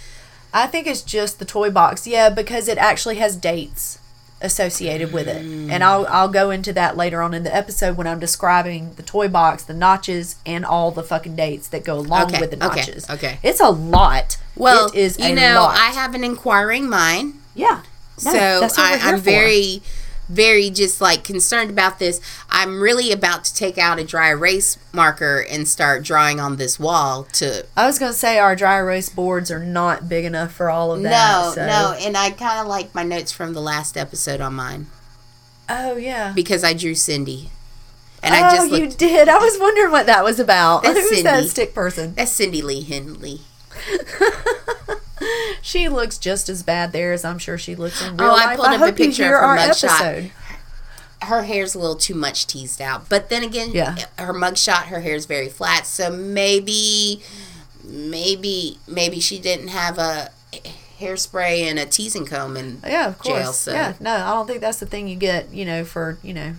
S2: I think it's just the toy box. Yeah, because it actually has dates associated with it.
S1: Mm.
S2: And I'll I'll go into that later on in the episode when I'm describing the toy box, the notches, and all the fucking dates that go along
S1: Okay,
S2: with the
S1: okay,
S2: notches.
S1: okay.
S2: It's a lot.
S1: Well,
S2: it is
S1: you
S2: a
S1: know,
S2: lot.
S1: I have an inquiring mind.
S2: yeah. No,
S1: so I,
S2: we're here
S1: I'm
S2: for.
S1: very, very just like concerned about this. I'm really about to take out a dry erase marker and start drawing on this wall to.
S2: I was gonna say our dry erase boards are not big enough for all of that.
S1: no,
S2: so-
S1: no, and I kind of like my notes from the last episode on mine
S2: Oh yeah.
S1: because I drew Cindy, and
S2: oh,
S1: I just
S2: you did. I was wondering what that was about.
S1: That's
S2: Who's that
S1: Cindy.
S2: stick person?
S1: That's Cindy Lee Hendy.
S2: She looks just as bad there as I'm sure she looks in oh, real
S1: Oh,
S2: life.
S1: I pulled up a picture of her mugshot. Her hair's a little too much teased out, but then again,
S2: Yeah.
S1: her mugshot, her hair's very flat, so maybe. maybe maybe she didn't have a hairspray and a teasing comb and
S2: Yeah, of course.
S1: jail, so-
S2: Yeah, no, I don't think that's the thing you get, you know, for, you know,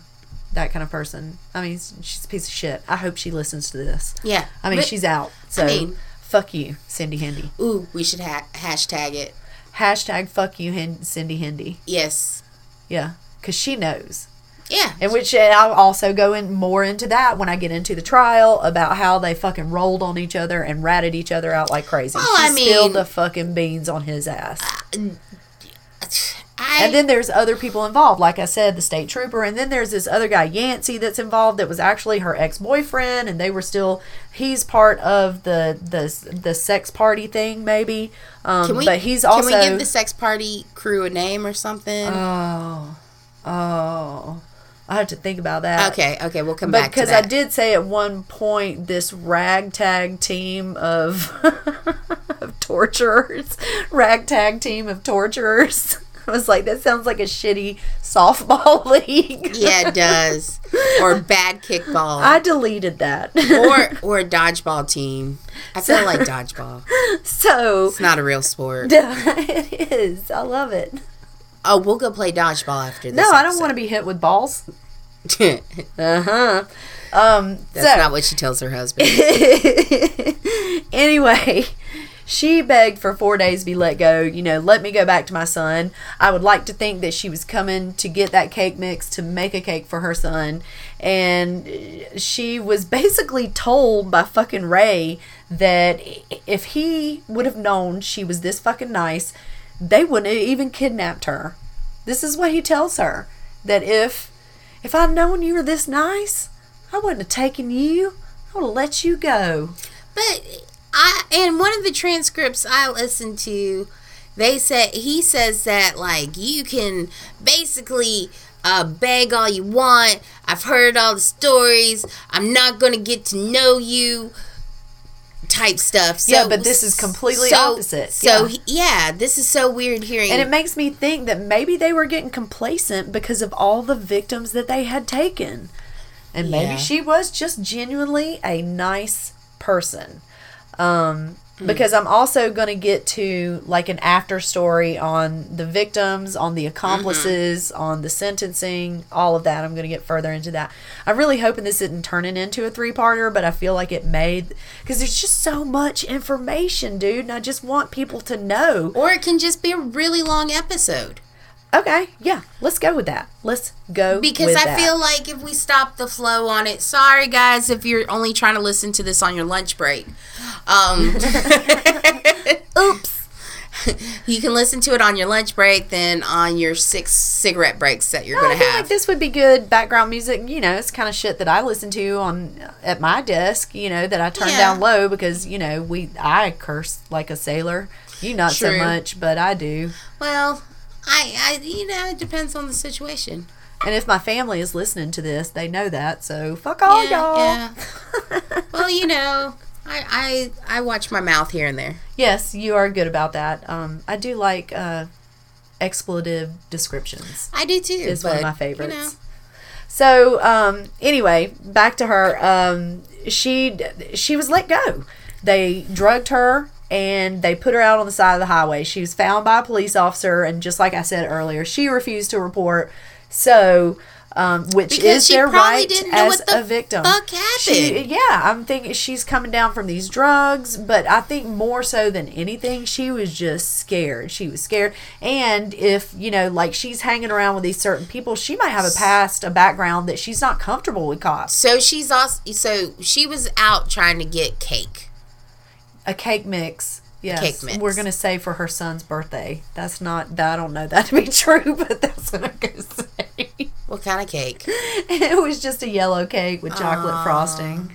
S2: that kind of person. I mean, she's a piece of shit. I hope she listens to this.
S1: yeah.
S2: I mean,
S1: But-
S2: she's out. So,
S1: mean-
S2: fuck you, Cindy Hendy.
S1: ooh, we should ha- hashtag it.
S2: Hashtag fuck you, Hen- Cindy Hendy.
S1: Yes.
S2: Yeah, because she knows.
S1: Yeah.
S2: And which and I'll also go in more into that when I get into the trial about how they fucking rolled on each other and ratted each other out like crazy.
S1: Oh,
S2: she
S1: I mean-
S2: spilled the fucking beans on his ass.
S1: Uh, I,
S2: And then there's other people involved, like I said, the state trooper, and then there's this other guy Yancy that's involved that was actually her ex boyfriend, and they were still he's part of the the the sex party thing maybe, um,
S1: can we,
S2: but he's also
S1: Can we give the sex party crew a name or something?
S2: oh oh I have to think about that.
S1: okay, okay, we'll come back
S2: because I did say at one point this ragtag team of of torturers, ragtag team of torturers. I was like, that sounds like a shitty softball league.
S1: Yeah, it does. or bad kickball.
S2: I deleted that.
S1: or or a dodgeball team. I feel like dodgeball.
S2: so
S1: It's not a real sport.
S2: it is. I love it.
S1: Oh, we'll go play dodgeball after this.
S2: No, I don't want to be hit with balls. Uh huh. Um.
S1: That's
S2: so
S1: not what she tells her husband.
S2: anyway, she begged for four days to be let go. You know, let me go back to my son. I would like to think that she was coming to get that cake mix to make a cake for her son. And she was basically told by fucking Ray that if he would have known she was this fucking nice, they wouldn't have even kidnapped her. This is what he tells her that if if I'd known you were this nice, I wouldn't have taken you. I would have let you go.
S1: But I in one of the transcripts I listened to, they said he says that like you can basically uh, beg all you want. I've heard all the stories. I'm not gonna get to know you. Type stuff. So,
S2: Yeah, but this is completely
S1: so-
S2: opposite.
S1: So
S2: Yeah.
S1: he- yeah, this is so weird hearing.
S2: And it makes me think that maybe they were getting complacent because of all the victims that they had taken. And maybe
S1: Yeah.
S2: she was just genuinely a nice person. Um,
S1: Hmm.
S2: because I'm also going to get to like an after story on the victims, on the accomplices,
S1: Mm-hmm.
S2: on the sentencing, all of that. I'm going to get further into that. I'm really hoping this isn't turning into a three parter, but I feel like it may because there's just so much information, dude. And I just want people to know.
S1: or it can just be a really long episode.
S2: Okay, yeah, let's go with that. Let's go
S1: Because I
S2: that.
S1: feel like if we stop the flow on it, sorry guys, if you're only trying to listen to this on your lunch break. Um, oops. You can listen to it on your lunch break, then on your six cigarette breaks that you're
S2: I
S1: going to
S2: feel
S1: have.
S2: like this would be good background music. You know, it's kind of shit that I listen to on at my desk. You know, that I turn
S1: Yeah.
S2: down low because you know we I curse like a sailor. You not so much, but I do.
S1: well, I, I, you know, it depends on the situation.
S2: And if my family is listening to this, they know that. So fuck all y'all.
S1: yeah. well, you know, I, I, I watch my mouth here and there.
S2: Yes, you are good about that. Um, I do like uh, expletive descriptions.
S1: I do too.
S2: Is one of my
S1: you
S2: favorites.
S1: know.
S2: So um, anyway, back to her. Um, she she was let go. They drugged her and they put her out on the side of the highway. She was found by a police officer, and just like I said earlier, she refused to report. So. Um, which
S1: Because
S2: is
S1: she
S2: their right
S1: didn't know
S2: as
S1: what the
S2: a victim.
S1: fuck
S2: She, yeah, I'm thinking she's coming down from these drugs, but I think more so than anything, she was just scared. She was scared, and if you know, like she's hanging around with these certain people, she might have a past, a background that she's not comfortable with cops.
S1: So she's also so she was out trying to get cake.
S2: A cake mix. Yes,
S1: cake mix.
S2: we're gonna say for her son's birthday. That's not. I don't know that to be true, but that's what I'm gonna say.
S1: What kind of cake?
S2: it was just a yellow cake with chocolate frosting.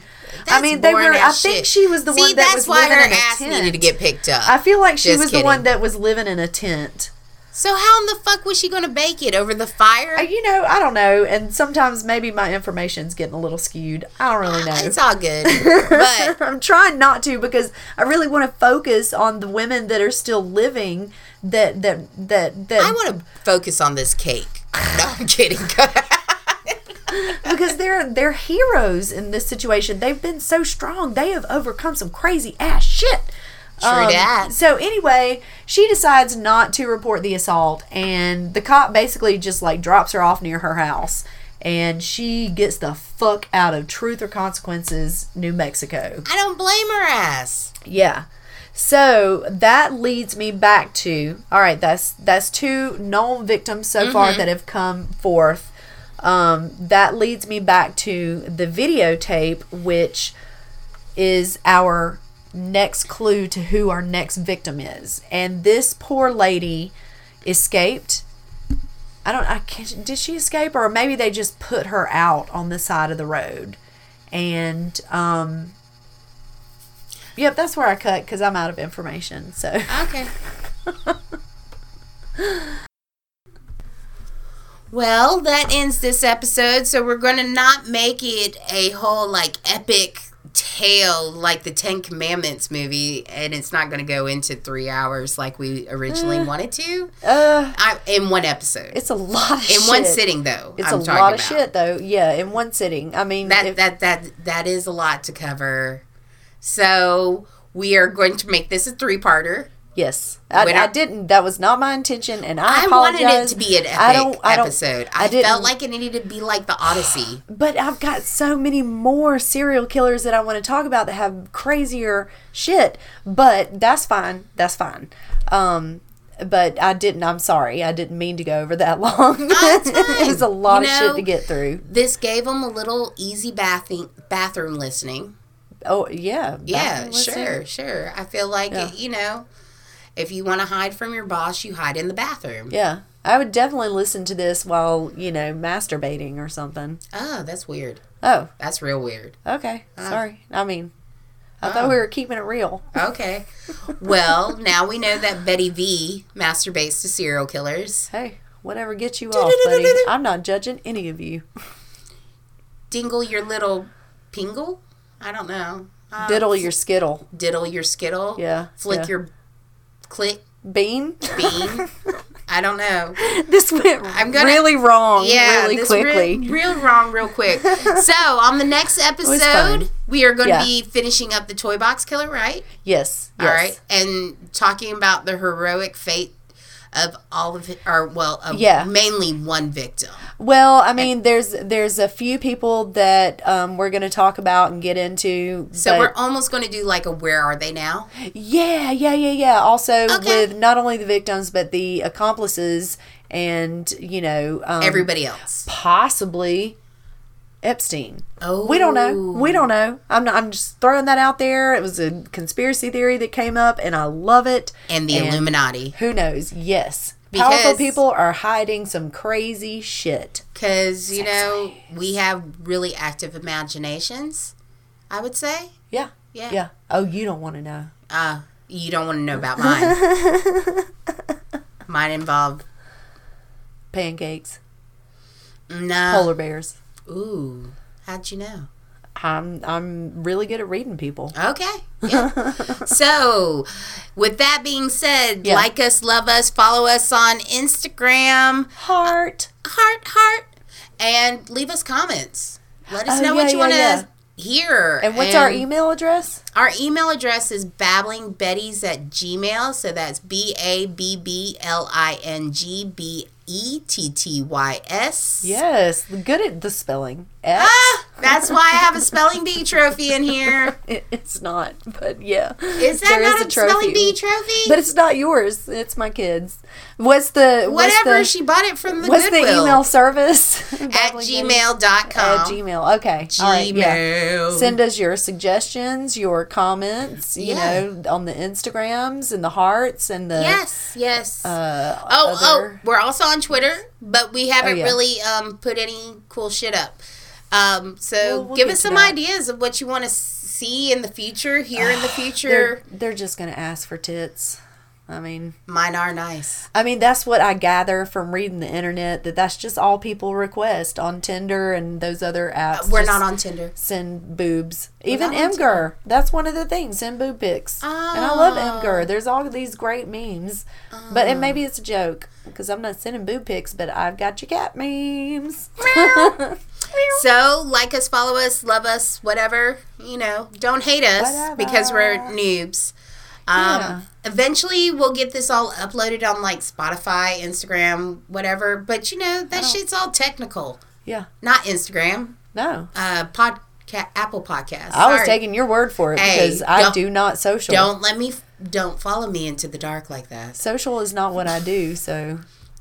S2: I mean, they were. I
S1: as
S2: think she was the
S1: See,
S2: one that was living
S1: her
S2: in a
S1: ass
S2: tent.
S1: needed to get picked up.
S2: I feel like she
S1: Just
S2: was
S1: kidding.
S2: the one that was living in a tent.
S1: So how in the fuck was she going to bake it over the fire?
S2: Uh, You know, I don't know, and sometimes maybe my information's getting a little skewed. I don't really know.
S1: It's all good, but
S2: I'm trying not to because I really want to focus on the women that are still living. That that that that
S1: I want to focus on this cake. No, I'm kidding.
S2: because they're they're heroes in this situation. They've been so strong. They have overcome some crazy ass shit. Um,
S1: True that.
S2: So anyway, she decides not to report the assault, and the cop basically just like drops her off near her house, and she gets the fuck out of Truth or Consequences, New Mexico.
S1: I don't blame her ass.
S2: Yeah. So that leads me back to all right. That's that's two known victims so far that have come forth. Um, that leads me back to the videotape, which is our next clue to who our next victim is. And this poor lady escaped. I don't. I can't. Did she escape, or maybe they just put her out on the side of the road? And um, Yep, that's where I cut because I'm out of information. So
S1: Okay. well, that ends this episode. So we're going to not make it a whole like epic tale like the Ten Commandments movie, and it's not going to go into three hours like we originally wanted to.
S2: uh,
S1: I, in one episode,
S2: it's a lot of
S1: in
S2: shit.
S1: one sitting though.
S2: It's
S1: I'm
S2: a lot of
S1: about.
S2: shit though. Yeah, in one sitting. I mean,
S1: That
S2: if-
S1: that that that is a lot to cover. So we are going to make this a three-parter.
S2: Yes, I, I
S1: I-
S2: didn't. That was not my intention, and I,
S1: I
S2: apologize.
S1: wanted it to be an epic
S2: I don't. I don't,
S1: episode.
S2: I,
S1: I, felt like it needed to be like the Odyssey.
S2: But I've got so many more serial killers that I want to talk about that have crazier shit. But that's fine. That's fine. Um, but I didn't. I'm sorry. I didn't mean to go over that long. it was a lot
S1: You
S2: of
S1: know,
S2: shit to get through.
S1: This gave them a little easy bathing bathroom listening.
S2: Oh yeah.
S1: Yeah,
S2: listening.
S1: sure, sure. I feel like
S2: Yeah.
S1: you know, if you want to hide from your boss, you hide in the bathroom.
S2: Yeah. I would definitely listen to this while you know masturbating or something.
S1: Oh, that's weird.
S2: Oh,
S1: That's real weird.
S2: okay.
S1: Uh.
S2: Sorry. I mean, I thought we were keeping it real.
S1: Okay. well, now we know that Betty V masturbates to serial killers.
S2: Hey, whatever gets you off, buddy. I'm not judging any of you.
S1: Dingle your little pingle. I don't know. Uh,
S2: Diddle your skittle.
S1: diddle your skittle.
S2: Yeah,
S1: Flick
S2: yeah.
S1: your click
S2: Bean.
S1: bean. I don't know.
S2: this went
S1: I'm gonna-
S2: really wrong
S1: Yeah,
S2: really
S1: this
S2: quickly.
S1: Real, real wrong, real quick. so on the next episode, we are going to
S2: Yeah.
S1: be finishing up the toy box killer, right?
S2: yes, yes.
S1: All right, and talking about the heroic fate of all of it, or well, of
S2: Yeah.
S1: mainly one victim.
S2: Well, I mean, there's there's a few people that um, we're going to talk about and get into.
S1: So we're almost going to do like a where are they now?
S2: Yeah, yeah, yeah, yeah. Also
S1: Okay.
S2: with not only the victims but the accomplices and you know um,
S1: Everybody else.
S2: possibly Epstein.
S1: Oh,
S2: We don't know. We don't know. I'm not, I'm just throwing that out there. It was a conspiracy theory that came up, and I love it.
S1: And the
S2: And
S1: Illuminati,
S2: Who knows? Yes, powerful people are hiding some crazy shit.
S1: because you know we have really active imaginations. I would say.
S2: Yeah,
S1: Yeah.
S2: yeah. Oh, you don't want to know.
S1: Uh, you don't want to know about mine. mine involved
S2: Pancakes,
S1: no.
S2: polar bears.
S1: Ooh, how'd you know?
S2: I'm I'm really good at reading people.
S1: Okay. Yeah. so, with that being said,
S2: Yeah.
S1: like us, love us, follow us on Instagram,
S2: Heart.
S1: heart, heart, and leave us comments. Let us
S2: Oh,
S1: know
S2: yeah,
S1: what you want to hear.
S2: And what's our email address?
S1: Our email address is babblingbetties at gmail. So that's B A B B L I N G B E T T Y S.
S2: Yes, good at the spelling. F.
S1: Ah, that's why I have a spelling bee trophy in here.
S2: It- it's not, but yeah.
S1: Is that
S2: There
S1: not a, spelling bee trophy?
S2: But it's not yours. It's my kids. What's the what's
S1: Whatever,
S2: the,
S1: she bought it from the
S2: what's
S1: Goodwill.
S2: the email service?
S1: at
S2: gmail.com. At Gmail. Okay. All right. Yeah.
S1: Gmail.
S2: Send us your suggestions, your comments. You
S1: Yeah.
S2: know, on the Instagrams and the hearts and the
S1: Yes, yes.
S2: Uh,
S1: oh,
S2: other-
S1: oh, we're also on Twitter, but we haven't
S2: Oh, yeah.
S1: really um, put any cool shit up. Um, so
S2: We'll- we'll
S1: give us some
S2: that.
S1: ideas of what you want to see in the future, here in the
S2: They're
S1: future.
S2: they're just gonna ask for tits. I mean,
S1: Mine are nice.
S2: I mean that's what I gather from reading the internet that that's just all people request on Tinder and those other apps.
S1: We're
S2: Just
S1: not on Tinder.
S2: Send boobs. Even
S1: not on
S2: Imgur. That's one of the things. Send boob pics. And I love
S1: Oh.
S2: Imgur. There's all these great memes. But and maybe it's a joke because I'm not sending boob pics, but I've got your cat memes.
S1: So, like us, follow us, love us, whatever. You know, don't hate us
S2: Whatever.
S1: because we're noobs. Um,
S2: Yeah.
S1: Eventually, we'll get this all uploaded on like Spotify, Instagram, whatever. But you know, that shit's all technical.
S2: Yeah.
S1: Not Instagram,
S2: No.
S1: uh, podcast, Apple Podcast.
S2: I was taking your word for it
S1: Hey,
S2: because I do not social.
S1: Don't let me. f- Don't follow me into the dark like that.
S2: Social is not what I do, so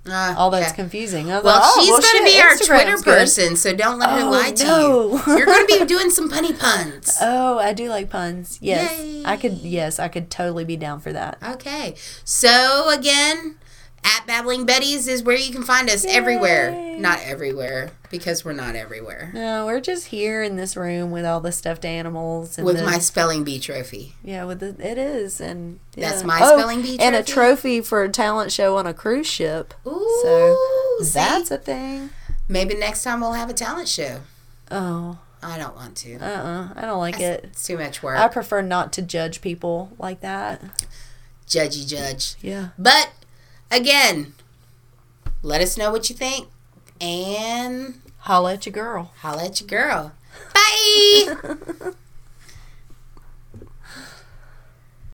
S1: Uh,
S2: all that's
S1: yeah.
S2: confusing.
S1: Well,
S2: like, oh,
S1: she's
S2: well,
S1: going to be our
S2: Instagram's
S1: Twitter
S2: good.
S1: person, so don't let her
S2: Oh,
S1: lie to
S2: no.
S1: you. You're going to be doing some punny puns.
S2: Oh, I do like puns. Yes,
S1: Yay.
S2: I could. Yes, I could totally be down for that.
S1: Okay. So again, at Babbling Betties is where you can find us everywhere. Not everywhere because we're not everywhere.
S2: No, we're just here in this room with all the stuffed animals and
S1: With
S2: the,
S1: my spelling bee trophy.
S2: yeah, with the it is and
S1: That's my
S2: Oh,
S1: spelling bee
S2: and a
S1: trophy?
S2: trophy for a talent show on a cruise ship.
S1: Ooh,
S2: So
S1: see?
S2: that's a thing.
S1: maybe next time we'll have a talent show.
S2: Oh,
S1: I don't want to.
S2: uh, uh I don't like it.
S1: It's too much work.
S2: I prefer not to judge people like that.
S1: Judgy judge.
S2: Yeah.
S1: But again, let us know what you think and
S2: Holla at your girl.
S1: holla at your girl. Bye.